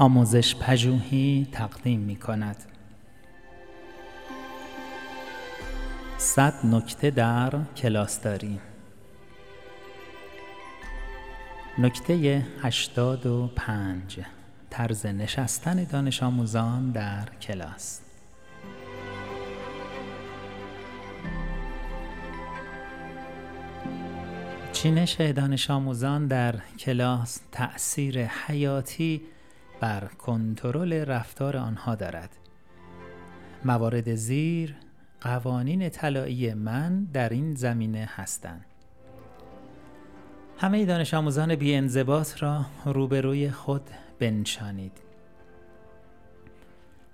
آموزش پژوهی تقدیم می کند صد نکته در کلاسداری نکته هشتاد و پنج. طرز نشستن دانش آموزان در کلاس. چینش دانش آموزان در کلاس تأثیر حیاتی بر کنترل رفتار آنها دارد. موارد زیر قوانین طلایی من در این زمینه هستند. همه دانش آموزان بی انضباط را روبروی خود بنشانید.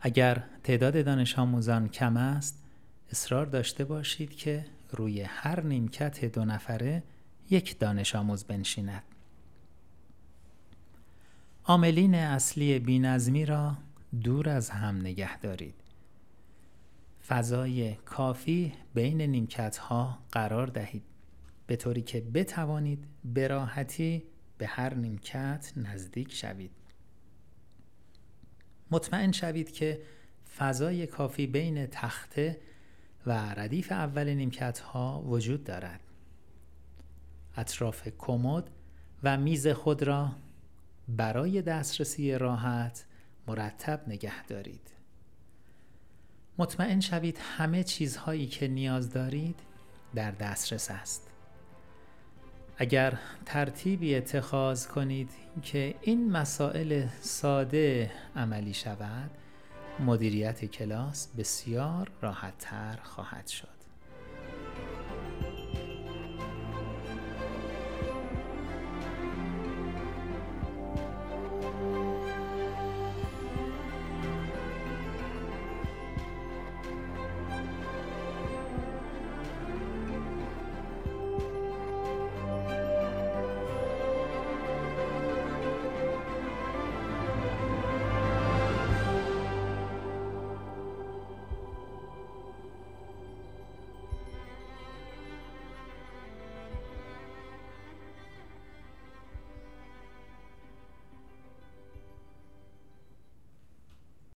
اگر تعداد دانش آموزان کم است اصرار داشته باشید که روی هر نیمکت دو نفره یک دانش آموز بنشیند. عاملین اصلی بینظمی را دور از هم نگه دارید. فضای کافی بین نیمکت ها قرار دهید. به طوری که بتوانید به راحتی به هر نیمکت نزدیک شوید. مطمئن شوید که فضای کافی بین تخته و ردیف اول نیمکت ها وجود دارد. اطراف کمد و میز خود را برای دسترسی راحت مرتب نگه دارید. مطمئن شوید همه چیزهایی که نیاز دارید در دسترس است. اگر ترتیبی اتخاذ کنید که این مسائل ساده عملی شود مدیریت کلاس بسیار راحت تر خواهد شد.